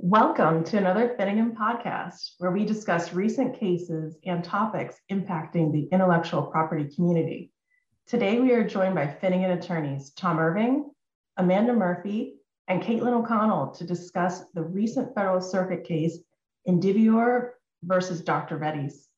Welcome to another Finnegan podcast, where we discuss recent cases and topics impacting the intellectual property community. Today, we are joined by Finnegan attorneys Tom Irving, Amanda Murphy, and Caitlin O'Connell to discuss the recent Federal Circuit case Indivior versus Dr. Reddy's.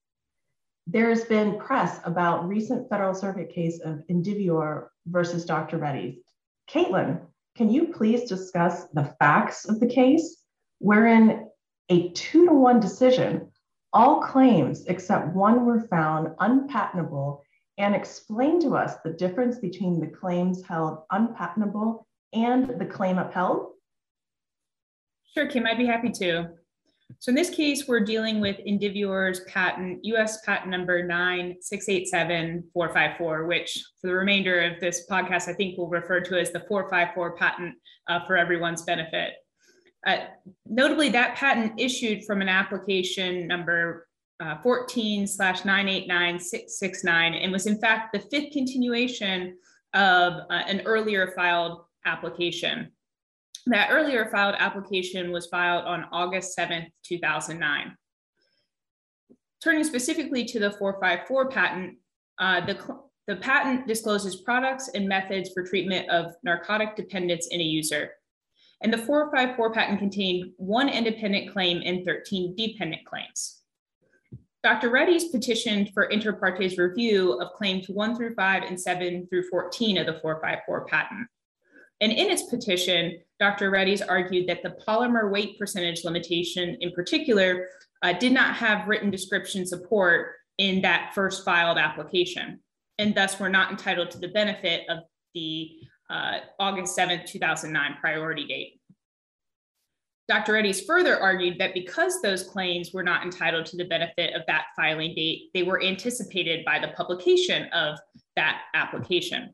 There has been press about recent Federal Circuit case of Indivior versus Dr. Reddy's. Caitlin, can you please discuss the facts of the case wherein a two to one decision, all claims except one were found unpatentable and explain to us the difference between the claims held unpatentable and the claim upheld? Sure, Kim, I'd be happy to. So in this case, we're dealing with Indivior's patent, US patent number 9687454, which for the remainder of this podcast, I think we'll refer to as the 454 patent uh, for everyone's benefit. Uh, notably, that patent issued from an application number uh, 14 slash 989669 and was in fact the fifth continuation of uh, an earlier filed application. That earlier filed application was filed on August 7th, 2009. Turning specifically to the 454 patent, uh, the, the patent discloses products and methods for treatment of narcotic dependence in a user. And the 454 patent contained one independent claim and 13 dependent claims. Dr. Reddy's petitioned for inter partes review of claims 1 through 5 and 7 through 14 of the 454 patent. And in its petition, Dr. Reddy's argued that the polymer weight percentage limitation in particular uh, did not have written description support in that first filed application, and thus were not entitled to the benefit of the uh, August 7th, 2009 priority date. Dr. Reddy's further argued that because those claims were not entitled to the benefit of that filing date, they were anticipated by the publication of that application.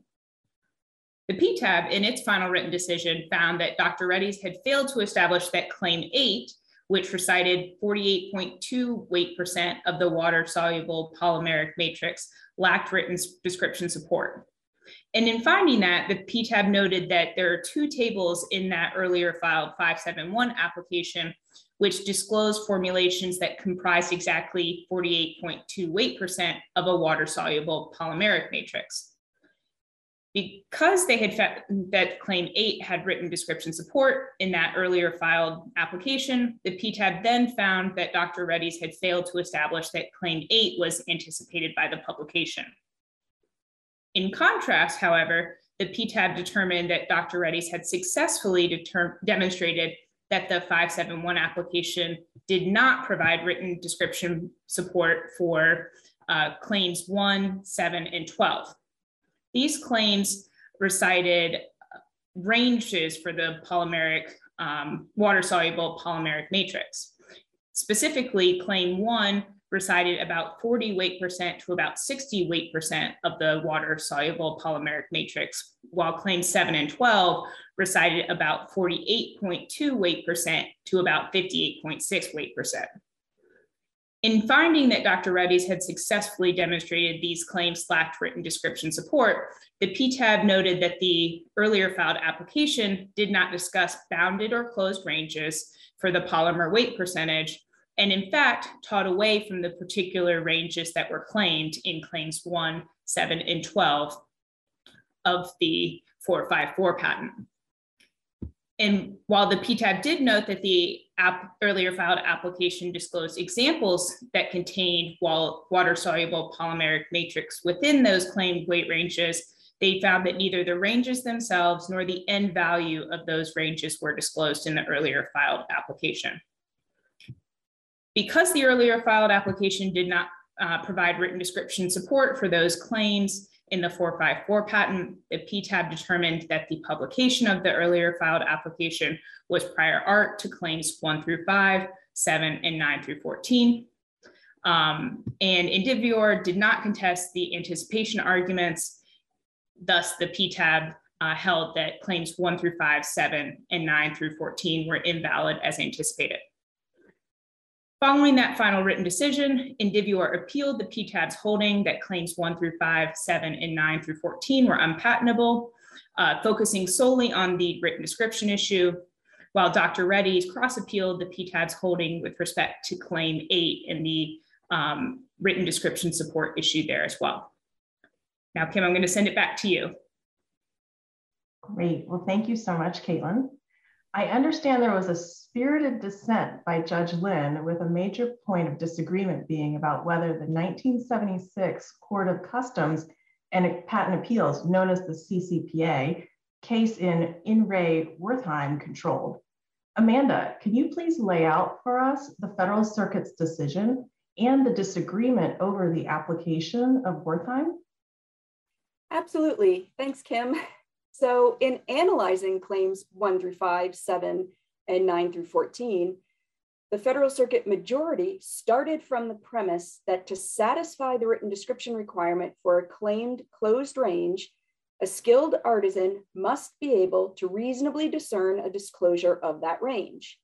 The PTAB, in its final written decision, found that Dr. Reddy's had failed to establish that Claim 8, which recited 48.2 weight percent of the water soluble polymeric matrix, lacked written description support. And in finding that, the PTAB noted that there are two tables in that earlier filed 571 application, which disclose formulations that comprised exactly 48.2 weight percent of a water soluble polymeric matrix. Because they had found that claim eight had written description support in that earlier filed application, the PTAB then found that Dr. Reddy's had failed to establish that claim eight was anticipated by the publication. In contrast, however, the PTAB determined that Dr. Reddy's had successfully demonstrated that the 571 application did not provide written description support for uh, claims 1, 7, and 12. These claims recited ranges for the polymeric, um, water soluble polymeric matrix. Specifically, claim 1 recited about 40 weight percent to about 60 weight percent of the water soluble polymeric matrix, while claims 7 and 12 recited about 48.2 weight percent to about 58.6 weight percent. In finding that Dr. Reddy's had successfully demonstrated these claims lacked written description support, the PTAB noted that the earlier filed application did not discuss bounded or closed ranges for the polymer weight percentage and in fact taught away from the particular ranges that were claimed in claims 1, 7, and 12 of the 454 patent. And while the PTAB did note that the earlier filed application disclosed examples that contained water soluble polymeric matrix within those claimed weight ranges, they found that neither the ranges themselves nor the end value of those ranges were disclosed in the earlier filed application. Because the earlier filed application did not uh, provide written description support for those claims in the 454 patent, the PTAB determined that the publication of the earlier filed application was prior art to claims 1 through 5, 7, and 9 through 14. Um, and Indivior did not contest the anticipation arguments. Thus, the PTAB uh, held that claims 1 through 5, 7, and 9 through 14 were invalid as anticipated. Following that final written decision, Indivior appealed the PTAB's holding that claims 1 through 5, 7, and 9 through 14 were unpatentable, uh, focusing solely on the written description issue, while Dr. Reddy's cross appealed the PTAB's holding with respect to claim eight and the um, written description support issue there as well. Now, Kim, I'm going to send it back to you. Great. Well, thank you so much, Caitlin. I understand there was a spirited dissent by Judge Linn with a major point of disagreement being about whether the 1976 Court of Customs and Patent Appeals, known as the CCPA, case in In re Wertheim controlled. Amanda, can you please lay out for us the Federal Circuit's decision and the disagreement over the application of Wertheim? Absolutely. Thanks, Kim. So in analyzing claims one through five, seven, and nine through 14, the Federal Circuit majority started from the premise that to satisfy the written description requirement for a claimed closed range, a skilled artisan must be able to reasonably discern a disclosure of that range.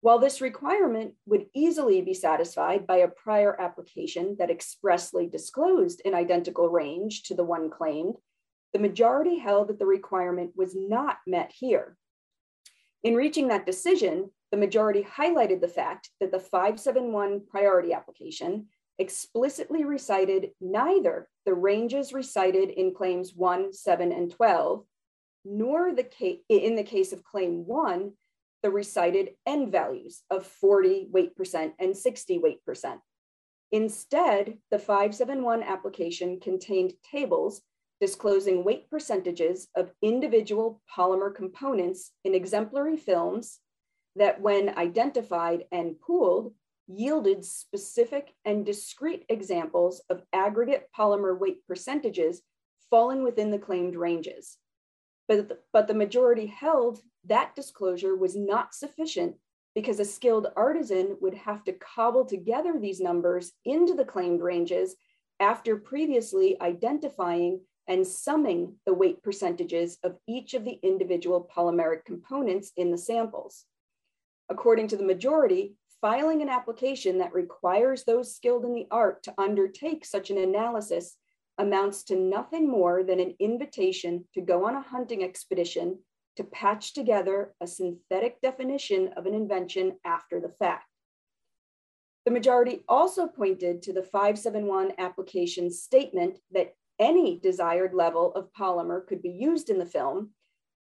While this requirement would easily be satisfied by a prior application that expressly disclosed an identical range to the one claimed, the majority held that the requirement was not met here. In reaching that decision, the majority highlighted the fact that the 571 priority application explicitly recited neither the ranges recited in claims 1, 7, and 12, nor the case, in the case of claim 1, the recited end values of 40 weight percent and 60 weight percent. Instead, the 571 application contained tables disclosing weight percentages of individual polymer components in exemplary films that when identified and pooled yielded specific and discrete examples of aggregate polymer weight percentages falling within the claimed ranges. But the, but the majority held that disclosure was not sufficient because a skilled artisan would have to cobble together these numbers into the claimed ranges after previously identifying and summing the weight percentages of each of the individual polymeric components in the samples. According to the majority, filing an application that requires those skilled in the art to undertake such an analysis amounts to nothing more than an invitation to go on a hunting expedition to patch together a synthetic definition of an invention after the fact. The majority also pointed to the 571 application statement that any desired level of polymer could be used in the film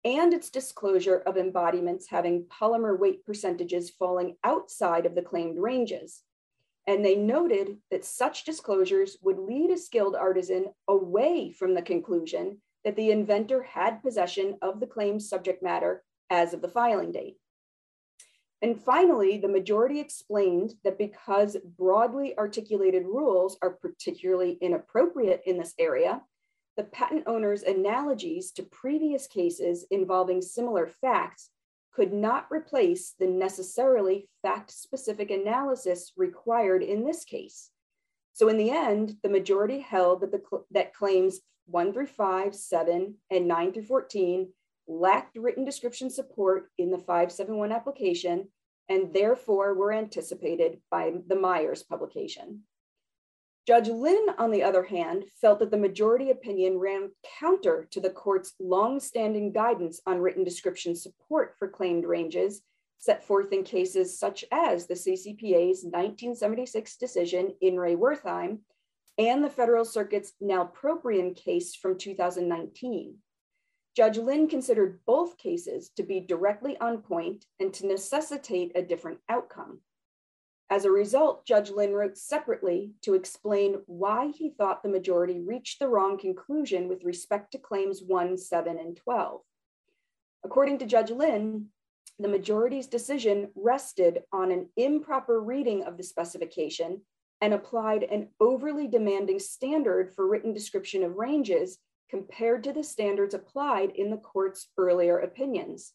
and its disclosure of embodiments having polymer weight percentages falling outside of the claimed ranges. And they noted that such disclosures would lead a skilled artisan away from the conclusion that the inventor had possession of the claimed subject matter as of the filing date. And finally, the majority explained that because broadly articulated rules are particularly inappropriate in this area, the patent owner's analogies to previous cases involving similar facts could not replace the necessarily fact-specific analysis required in this case. So in the end, the majority held that, the, that claims one through five, seven, and nine through 14 lacked written description support in the 571 application and therefore were anticipated by the Myers publication. Judge Linn, on the other hand, felt that the majority opinion ran counter to the court's longstanding guidance on written description support for claimed ranges set forth in cases such as the CCPA's 1976 decision in re Wertheim and the Federal Circuit's Nalpropion case from 2019. Judge Linn considered both cases to be directly on point and to necessitate a different outcome. As a result, Judge Linn wrote separately to explain why he thought the majority reached the wrong conclusion with respect to claims 1, 7, and 12. According to Judge Linn, the majority's decision rested on an improper reading of the specification and applied an overly demanding standard for written description of ranges compared to the standards applied in the court's earlier opinions.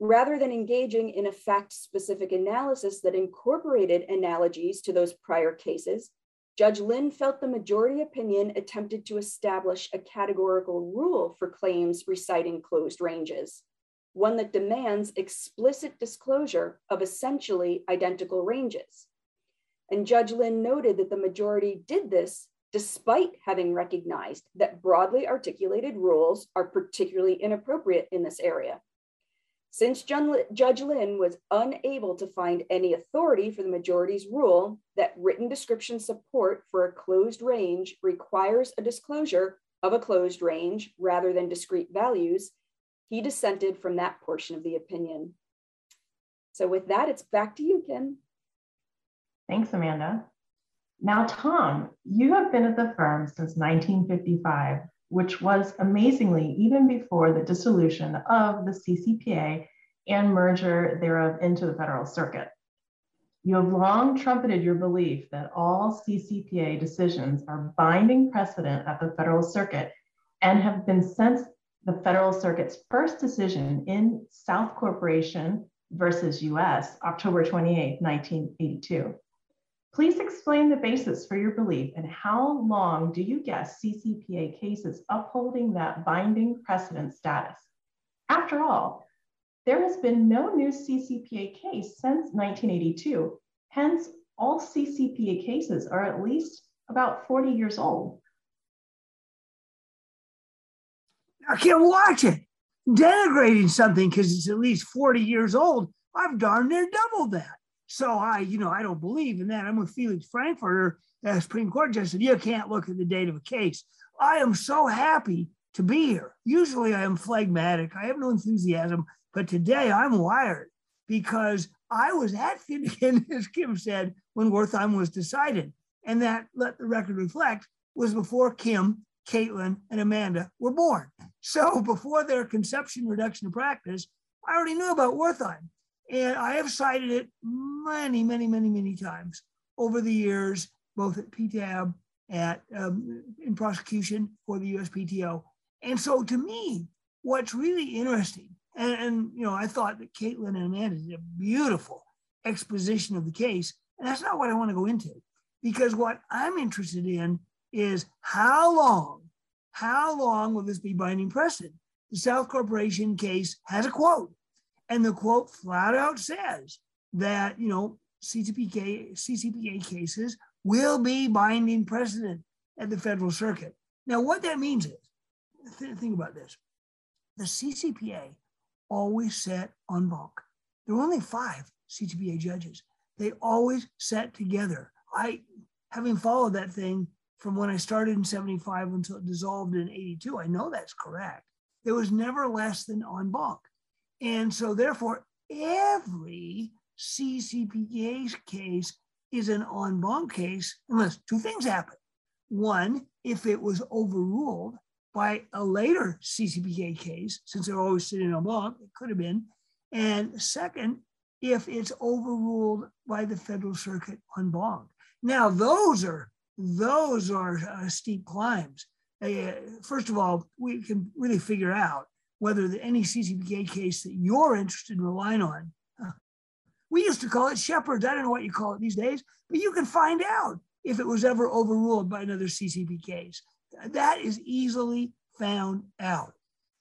Rather than engaging in a fact-specific analysis that incorporated analogies to those prior cases, Judge Linn felt the majority opinion attempted to establish a categorical rule for claims reciting closed ranges, one that demands explicit disclosure of essentially identical ranges. And Judge Linn noted that the majority did this despite having recognized that broadly articulated rules are particularly inappropriate in this area. Since Judge Linn was unable to find any authority for the majority's rule that written description support for a closed range requires a disclosure of a closed range rather than discrete values, he dissented from that portion of the opinion. So with that, it's back to you, Kim. Thanks, Amanda. Now, Tom, you have been at the firm since 1955, which was amazingly even before the dissolution of the CCPA and merger thereof into the federal circuit. You have long trumpeted your belief that all CCPA decisions are binding precedent at the federal circuit and have been since the federal circuit's first decision in South Corporation versus US, October 28, 1982. Please explain the basis for your belief and how long do you guess CCPA cases upholding that binding precedent status? After all, there has been no new CCPA case since 1982. Hence, all CCPA cases are at least about 40 years old. I can't watch it. Denigrating something because it's at least 40 years old. I've darn near doubled that. So I, you know, I don't believe in that. I'm with Felix Frankfurter, the Supreme Court judge said, you can't look at the date of a case. I am so happy to be here. Usually I am phlegmatic. I have no enthusiasm, but today I'm wired because I was at Finnegan, as Kim said, when Wertheim was decided. And that, let the record reflect, was before Kim, Caitlin, and Amanda were born. So before their conception reduction to practice, I already knew about Wertheim. And I have cited it many, many, many, many times over the years, both at PTAB, at um, in prosecution for the USPTO. And so to me, what's really interesting, and, and you know, I thought that Caitlin and Amanda did a beautiful exposition of the case. And that's not what I want to go into, because what I'm interested in is how long, how long will this be binding precedent? The South Corporation case has a quote and the quote flat out says that, you know, CCPA, CCPA cases will be binding precedent at the federal circuit. Now, what that means is, th- think about this. The CCPA always sat en banc. There were only five CCPA judges. They always sat together. I, having followed that thing from when I started in 75 until it dissolved in 82, I know that's correct. There was never less than en banc. And so, therefore, every CCPA case is an en banc case unless two things happen. One, if it was overruled by a later CCPA case, since they're always sitting en banc, it could have been. And second, if it's overruled by the federal circuit en banc. Now, those are those are uh, steep climbs. Uh, first of all, we can really figure out whether the, any CCPA case that you're interested in relying on. Uh, we used to call it Shepard's. I don't know what you call it these days, but you can find out if it was ever overruled by another CCP case. That is easily found out.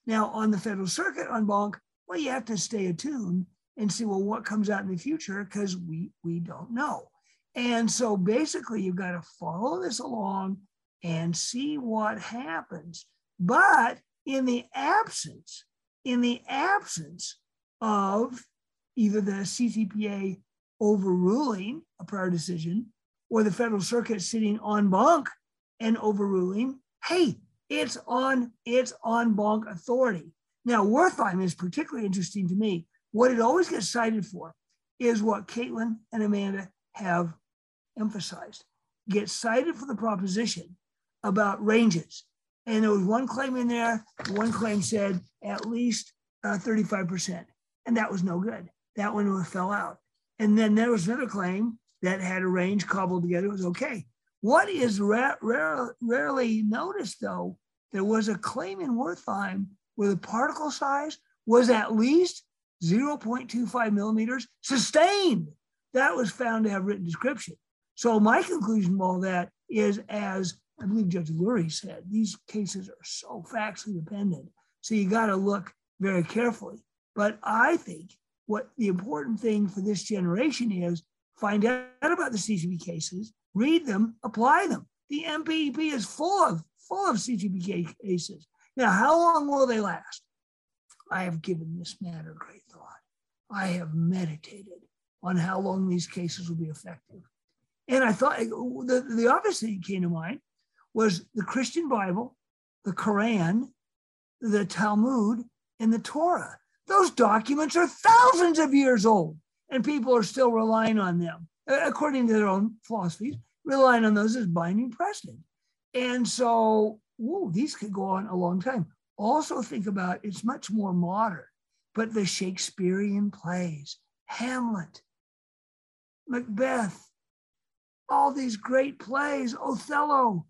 Now, on the Federal Circuit en banc, well, you have to stay attuned and see, well, what comes out in the future because we, we don't know. And so basically, you've got to follow this along and see what happens. But in the absence, in the absence of either the CCPA overruling a prior decision or the Federal Circuit sitting en banc and overruling, hey, it's on it's en banc authority. Now, Wertheim is particularly interesting to me. What it always gets cited for is what Caitlin and Amanda have emphasized. Get cited for the proposition about ranges and there was one claim in there, one claim said at least uh, 35%. And that was no good. That one fell out. And then there was another claim that had a range cobbled together. It was okay. What is ra- rare, rarely noticed, though, there was a claim in Wertheim where the particle size was at least 0.25 millimeters sustained. That was found to have written description. So my conclusion of all that is as I believe Judge Lourie said, these cases are so factually dependent. So you got to look very carefully. But I think what the important thing for this generation is find out about the CCP cases, read them, apply them. The MPEP is full of full of CCP cases. Now, how long will they last? I have given this matter great thought. I have meditated on how long these cases will be effective. And I thought the, the obvious thing came to mind was the Christian Bible, the Quran, the Talmud, and the Torah. Those documents are thousands of years old, and people are still relying on them, according to their own philosophies, relying on those as binding precedent. And so, whoa, these could go on a long time. Also, think about it's much more modern, but the Shakespearean plays, Hamlet, Macbeth, all these great plays, Othello,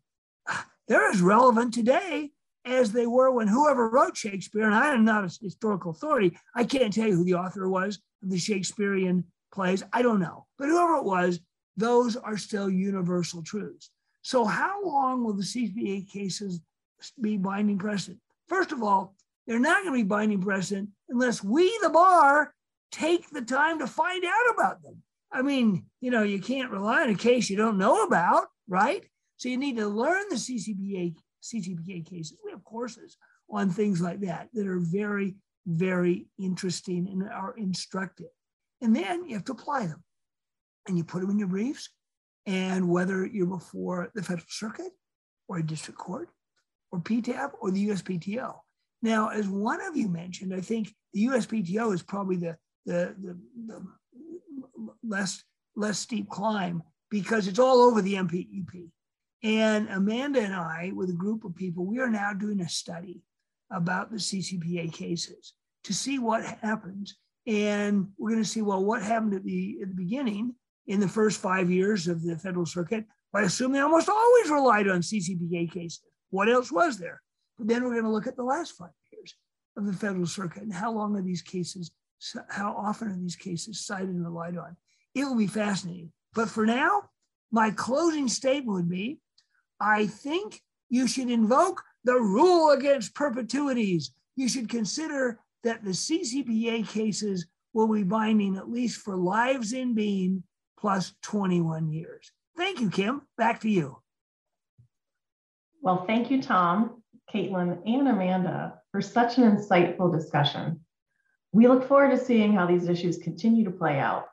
they're as relevant today as they were when whoever wrote Shakespeare, and I am not a historical authority, I can't tell you who the author was of the Shakespearean plays. I don't know. But whoever it was, those are still universal truths. So, how long will the CCPA cases be binding precedent? First of all, they're not going to be binding precedent unless we, the bar, take the time to find out about them. I mean, you know, you can't rely on a case you don't know about, right? So you need to learn the CCPA CCPA cases. We have courses on things like that that are very, very interesting and are instructive. And then you have to apply them, and you put them in your briefs. And whether you're before the Federal Circuit or a district court or PTAB or the USPTO. Now, as one of you mentioned, I think the USPTO is probably the, the, the, the less, less steep climb because it's all over the MPEP. And Amanda and I, with a group of people, we are now doing a study about the CCPA cases to see what happens. And we're going to see, well, what happened at the, at the beginning in the first five years of the federal circuit. I assume they almost always relied on CCPA cases. What else was there? But then we're going to look at the last five years of the federal circuit and how long are these cases, how often are these cases cited and relied on. It will be fascinating. But for now, my closing statement would be I think you should invoke the rule against perpetuities. You should consider that the CCPA cases will be binding at least for lives in being plus 21 years. Thank you, Kim. Back to you. Well, thank you, Tom, Caitlin, and Amanda for such an insightful discussion. We look forward to seeing how these issues continue to play out.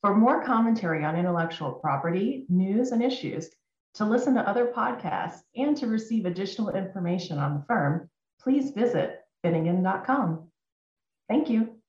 For more commentary on intellectual property, news, and issues, to listen to other podcasts, and to receive additional information on the firm, please visit finnegan.com. Thank you.